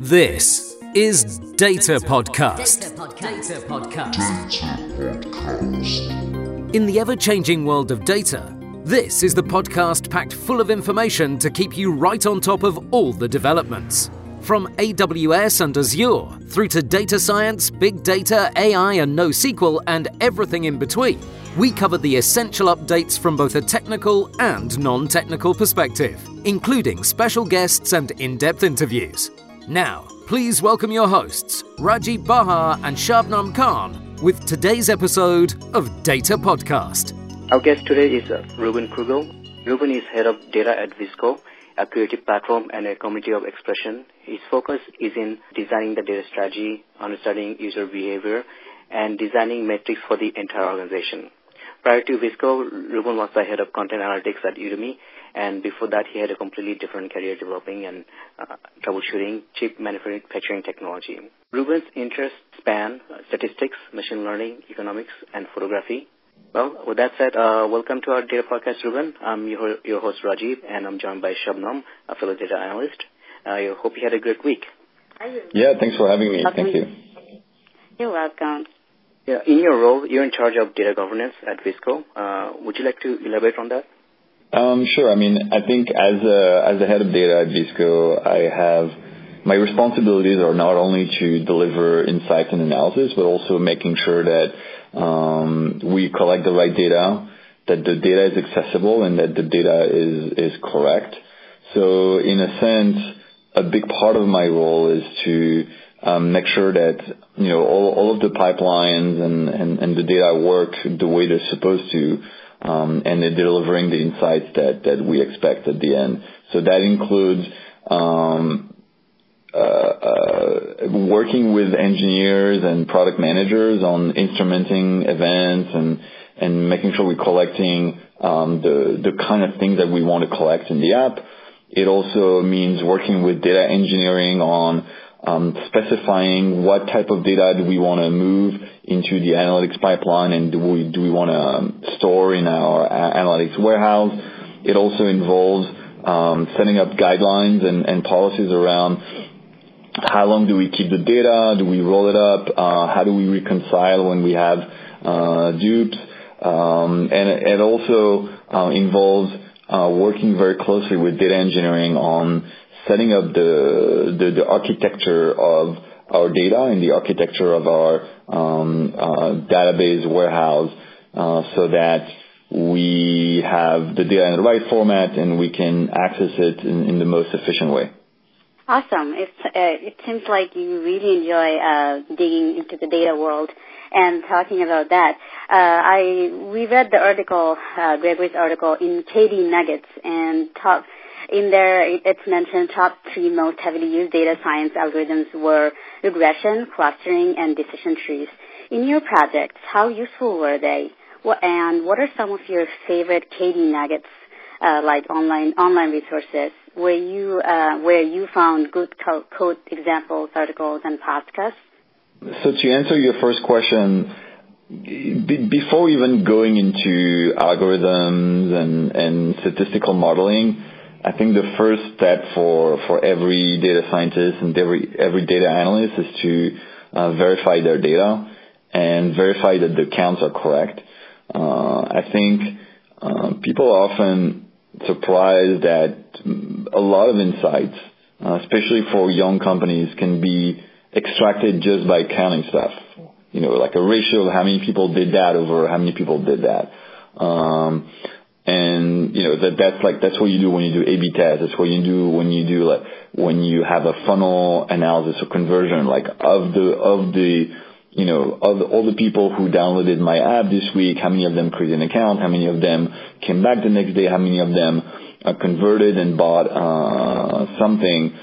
This is Data Podcast. Data Podcast. In the ever changing world of data, this is the podcast packed full of information to keep you right on top of all the developments. From AWS and Azure through to data science, big data, AI, and NoSQL, and everything in between, we cover the essential updates from both a technical and non technical perspective, including special guests and in depth interviews. Now, please welcome your hosts, Rajiv Bahar and Shabnam Khan, with today's episode of Data Podcast. Our guest today is uh, Ruben Krugel. Ruben is head of data at VSCO, a creative platform and a community of expression. His focus is in designing the data strategy, understanding user behavior, and designing metrics for the entire organization. Prior to VSCO, Ruben was the head of content analytics at Udemy, and before that, he had a completely different career developing and uh, troubleshooting chip manufacturing technology. Ruben's interests span uh, statistics, machine learning, economics, and photography. Well, with that said, uh, welcome to our data podcast, Ruben. I'm your, your host, Rajiv, and I'm joined by Shabnam, a fellow data analyst. I hope you had a great week. Yeah, thanks for having me. Thank you. You're welcome. Yeah, in your role, you're in charge of data governance at VSCO. Uh, would you like to elaborate on that? Um, sure. I mean, I think as a, as the head of data at VSCO, I have my responsibilities are not only to deliver insights and analysis, but also making sure that um, we collect the right data, that the data is accessible, and that the data is is correct. So, in a sense, a big part of my role is to um, make sure that you know all, of the pipelines and, and, the data work the way they're supposed to, and they're delivering the insights that, that we expect at the end. So that includes um, uh, uh, working with engineers and product managers on instrumenting events and and making sure we're collecting um, the the kind of things that we want to collect in the app. It also means working with data engineering on um, specifying what type of data do we want to move into the analytics pipeline and do we do we want to um, store in our analytics warehouse. It also involves um, setting up guidelines and, policies around how long do we keep the data? Do we roll it up? Uh, how do we reconcile when we have uh, dupes? Um, and it also uh, involves working very closely with data engineering on setting up the, architecture of our data and the architecture of our um, uh, database warehouse uh, so that we have the data in the right format and we can access it in, the most efficient way. Awesome. It's, uh, it seems like you really enjoy uh, digging into the data world and talking about that. Uh, I we read the article, uh, Gregory's article in KDnuggets, and top in there it's mentioned top three most heavily used data science algorithms were regression, clustering, and decision trees. In your projects, how useful were they? What, and what are some of your favorite KDnuggets, uh, like online online resources, where you uh, where you found good code examples, articles, and podcasts? So to answer your first question, before even going into algorithms and, and statistical modeling, I think the first step for, for every data scientist and every, every data analyst is to uh, verify their data and verify that the counts are correct. Uh, I think uh, people are often surprised that a lot of insights, uh, especially for young companies, can be extracted just by counting stuff. You know, like a ratio of how many people did that over how many people did that. Um, and you know that that's like that's what you do when you do A/B tests. That's what you do when you do like when you have a funnel analysis or conversion. Like of the of the you know of the, all the people who downloaded my app this week, how many of them created an account? How many of them came back the next day? How many of them uh, converted and bought uh, something?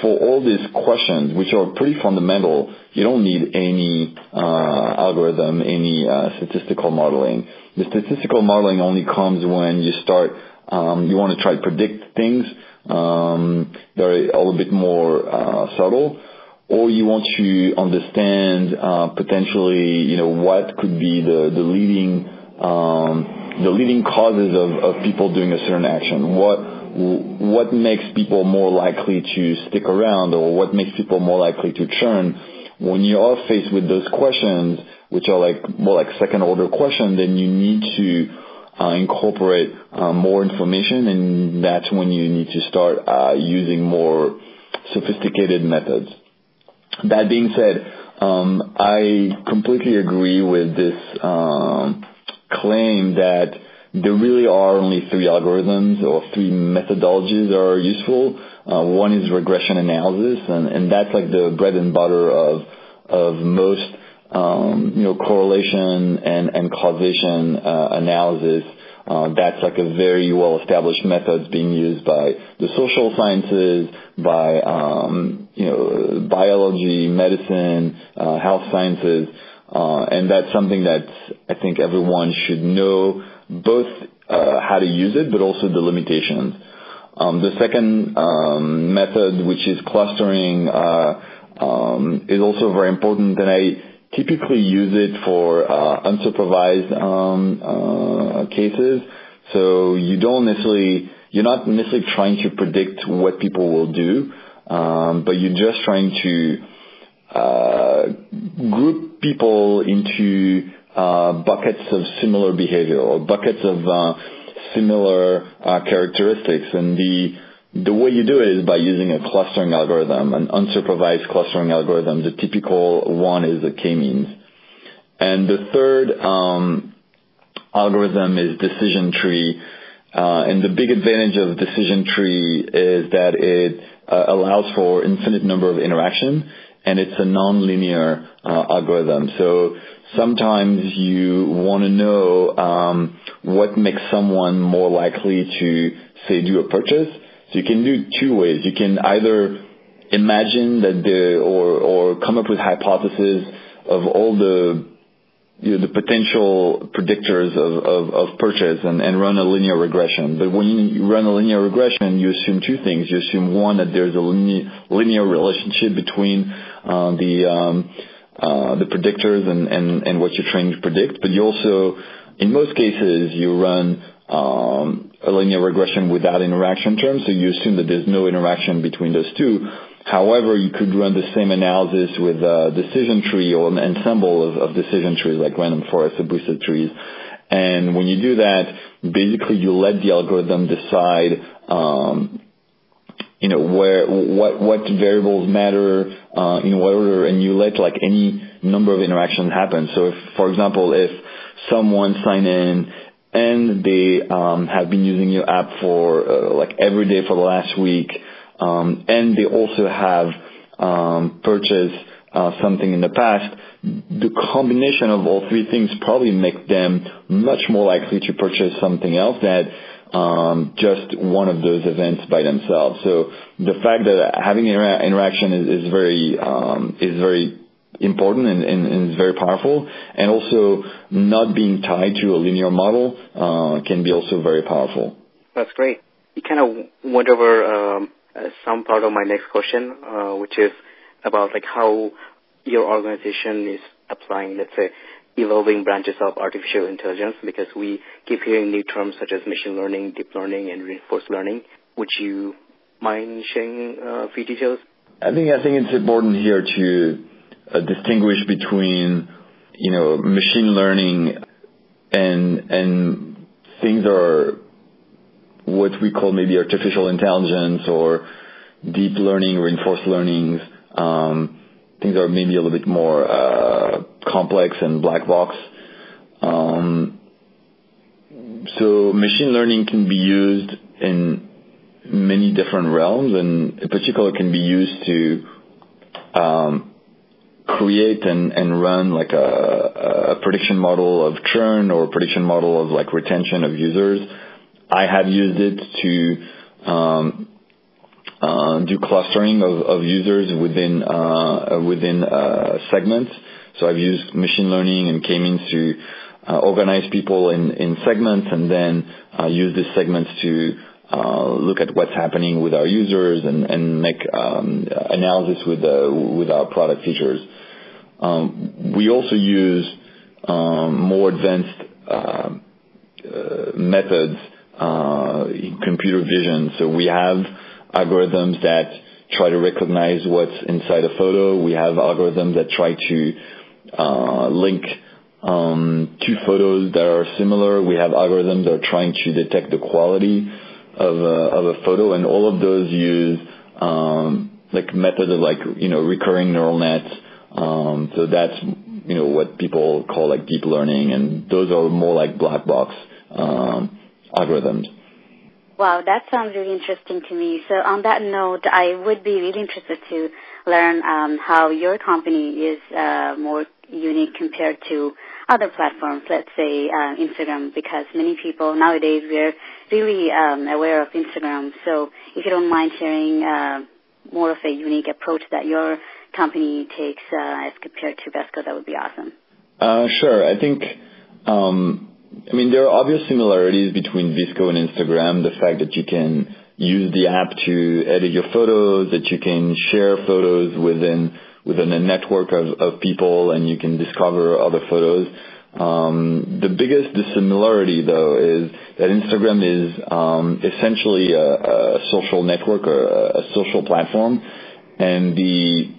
for all these questions, which are pretty fundamental, you don't need any uh, algorithm, any uh, statistical modeling. The statistical modeling only comes when you start, um, you want to try to predict things. Um, they're a little bit more uh, subtle. Or you want to understand uh, potentially, you know, what could be the, the leading um, the leading causes of, of people doing a certain action. What what makes people more likely to stick around or what makes people more likely to churn, when you are faced with those questions, which are like more like second order questions, then you need to uh, incorporate uh, more information, and that's when you need to start uh, using more sophisticated methods. That being said, um, I completely agree with this um, claim that there really are only three algorithms or three methodologies that are useful. Uh, one is regression analysis, and, that's like the bread and butter of of most um, you know correlation and and causation uh, analysis. Uh, that's like a very well established method being used by the social sciences, by um, you know biology, medicine, uh, health sciences, uh, and that's something that I think everyone should know both uh, how to use it, but also the limitations. Um, the second um, method, which is clustering, uh, um, is also very important, and I typically use it for uh, unsupervised uh, cases. So you don't necessarily, you're not necessarily trying to predict what people will do, but you're just trying to uh, group people into uh, buckets of similar behavior or buckets of uh, similar uh, characteristics. And the the way you do it is by using a clustering algorithm, an unsupervised clustering algorithm. The typical one is a k-means. And the third um, algorithm is decision tree. Uh, and the big advantage of decision tree is that it uh, allows for infinite number of interaction and it's a nonlinear uh, algorithm. So sometimes you want to know um, what makes someone more likely to say do a purchase. So you can do two ways. You can either imagine that the or or come up with hypotheses of all the you know, the potential predictors of, of, of purchase and, and run a linear regression. But when you run a linear regression, you assume two things. You assume one that there's a linear, relationship between the um, uh, the predictors and, and, and what you're trying to predict. But you also, in most cases, you run um, a linear regression without interaction terms, so you assume that there's no interaction between those two. However, you could run the same analysis with a decision tree or an ensemble of, decision trees like random forest or boosted trees. And when you do that, basically you let the algorithm decide, um, you know, where, what, what variables matter, uh, in what order, and you let like any number of interactions happen. So if, for example, if someone sign in and they, um, have been using your app for, uh, like every day for the last week, um, and they also have um, purchased uh, something in the past, the combination of all three things probably make them much more likely to purchase something else that just one of those events by themselves. So the fact that having inter- interaction is, very um, is very important and, is very powerful, and also not being tied to a linear model uh, can be also very powerful. That's great. You kind of went over um, uh, some part of my next question, uh, which is about like how your organization is applying, let's say, evolving branches of artificial intelligence because we keep hearing new terms such as machine learning, deep learning, and reinforcement learning. Would you mind sharing uh, a few details? I think I think it's important here to uh, distinguish between you know machine learning and and things are what we call maybe artificial intelligence or deep learning, reinforced learning, um, things are maybe a little bit more uh, complex and black box. Um, so machine learning can be used in many different realms, and in particular can be used to um, create and, run like a, prediction model of churn or a prediction model of like retention of users I have used it to um, uh, do clustering of, of users within uh, within uh, segments. So I've used machine learning and k-means to uh, organize people in, in segments and then uh, use these segments to uh, look at what's happening with our users and, and make um, analysis with with our product features. Um, we also use um, more advanced methods uh, computer vision. So we have algorithms that try to recognize what's inside a photo. We have algorithms that try to uh, link um, two photos that are similar. We have algorithms that are trying to detect the quality of a, of a photo, and all of those use um, like methods of like you know recurring neural nets. Um, so that's you know what people call like deep learning, and those are more like black box um, algorithms. Wow, that sounds really interesting to me. So on that note, I would be really interested to learn um, how your company is uh, more unique compared to other platforms, let's say uh, Instagram, because many people nowadays we're really um, aware of Instagram. So if you don't mind sharing uh, more of a unique approach that your company takes uh, as compared to VSCO, that would be awesome. Uh, sure. I think, um, I mean, there are obvious similarities between VSCO and Instagram. The fact that you can use the app to edit your photos, that you can share photos within within a network of, of people, and you can discover other photos. Um, the biggest dissimilarity, though, is that Instagram is um, essentially a, a, social network or a, social platform, and the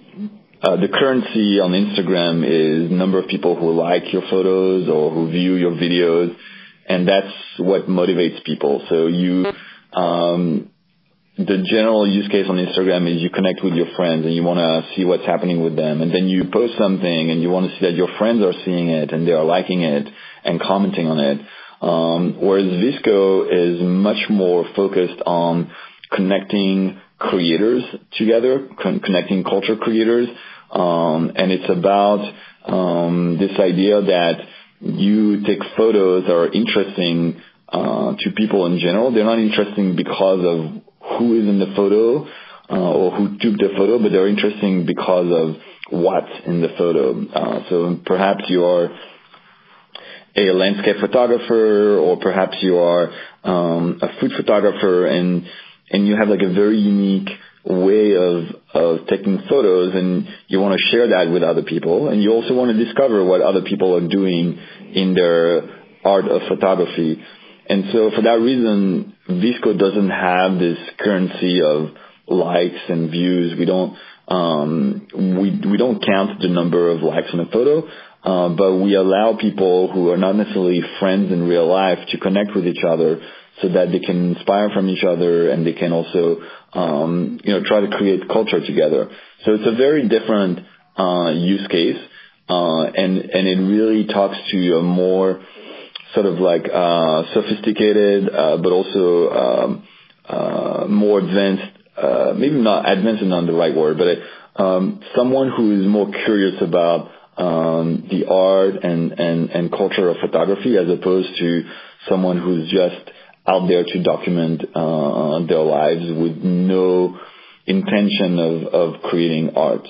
uh, the currency on Instagram is number of people who like your photos or who view your videos, and that's what motivates people. So you, the general use case on Instagram is you connect with your friends and you want to see what's happening with them, and then you post something and you want to see that your friends are seeing it and they are liking it and commenting on it. Um, whereas VSCO is much more focused on connecting creators together, con- connecting culture creators um, and it's about um, this idea that you take photos that are interesting uh, to people in general. They're not interesting because of who is in the photo uh, or who took the photo, but they're interesting because of what's in the photo. Uh, so perhaps you are a landscape photographer, or perhaps you are um, a food photographer, and and you have like a very unique way of, of taking photos and you want to share that with other people and you also want to discover what other people are doing in their art of photography. And so for that reason, VSCO doesn't have this currency of likes and views. We don't, um, we, we don't count the number of likes on a photo. Uh, but we allow people who are not necessarily friends in real life to connect with each other so that they can inspire from each other and they can also um, you know, try to create culture together. So it's a very different uh, use case, uh, and and it really talks to a more sort of like uh, sophisticated, uh, but also um, uh, more advanced. Uh, maybe not advanced is not the right word, but um, someone who is more curious about um, the art and, and, and culture of photography as opposed to someone who's just out there to document uh, their lives with no intention of, of creating art.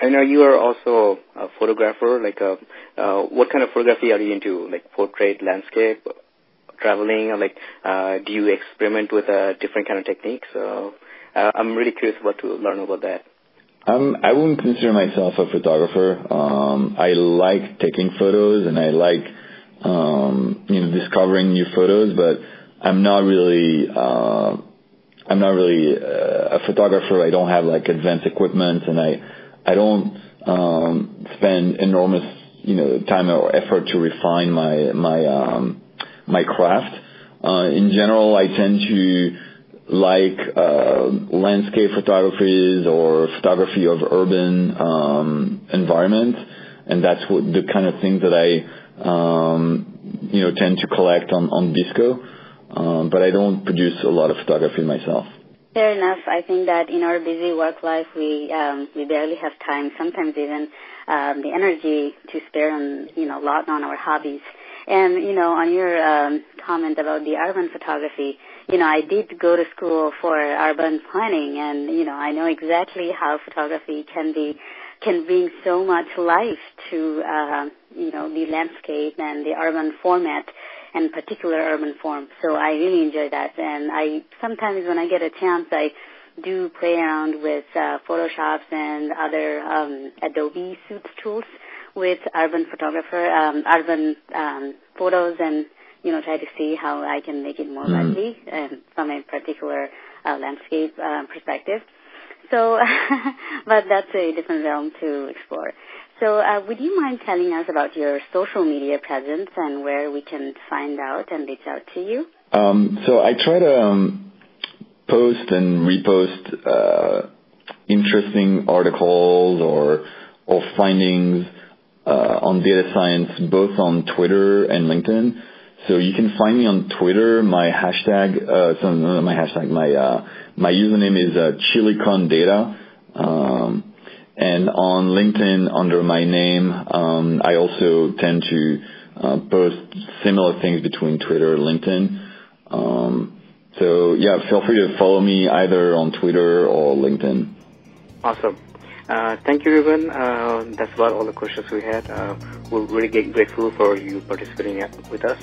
I know you are also a photographer. Like, uh, uh, what kind of photography are you into? Like portrait, landscape, traveling, or like, uh, do you experiment with uh, different kind of techniques? So, uh, I'm really curious about to learn about that. Um, I wouldn't consider myself a photographer. Um, I like taking photos and I like, um, you know, discovering new photos, but I'm not really uh, I'm not really uh, a photographer. I don't have like advanced equipment, and I I don't um, spend enormous you know time or effort to refine my my um, my craft. Uh, in general, I tend to like uh, landscape photographies or photography of urban um, environments, and that's the kind of things that I um, you know tend to collect on on um, but I don't produce a lot of photography myself. Fair enough. I think that in our busy work life, we um, we barely have time, sometimes even um, the energy to spare on you know a lot on our hobbies. And you know, on your um, comment about the urban photography, you know, I did go to school for urban planning, and you know, I know exactly how photography can be can bring so much life to uh, you know the landscape and the urban format and particular urban form. So I really enjoy that. And I sometimes when I get a chance, I do play around with uh, Photoshops and other um, Adobe Suites tools with urban photographer, um, urban um, photos and you know, try to see how I can make it more mm. lively um, from a particular uh, landscape uh, perspective. So, but that's a different realm to explore. So, uh, would you mind telling us about your social media presence and where we can find out and reach out to you? Um, so, I try to um, post and repost uh, interesting articles or or findings uh, on data science, both on Twitter and LinkedIn. So you can find me on Twitter. My hashtag, uh, so no, my hashtag, my uh, my username is uh, ChiliconData. Um, and on LinkedIn, under my name, um, I also tend to uh, post similar things between Twitter and LinkedIn. Um, so yeah, feel free to follow me either on Twitter or LinkedIn. Awesome. Uh, thank you, Ruben. Uh, that's about all the questions we had. Uh, we're really grateful for you participating with us.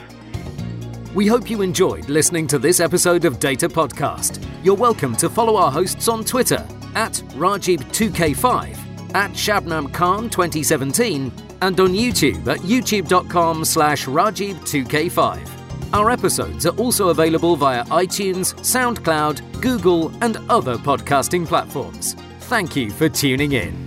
We hope you enjoyed listening to this episode of Data Podcast. You're welcome to follow our hosts on Twitter at Rajib2k5, at Shabnam Khan 2017, and on YouTube at youtube.com slash Rajib2k5. Our episodes are also available via iTunes, SoundCloud, Google, and other podcasting platforms. Thank you for tuning in.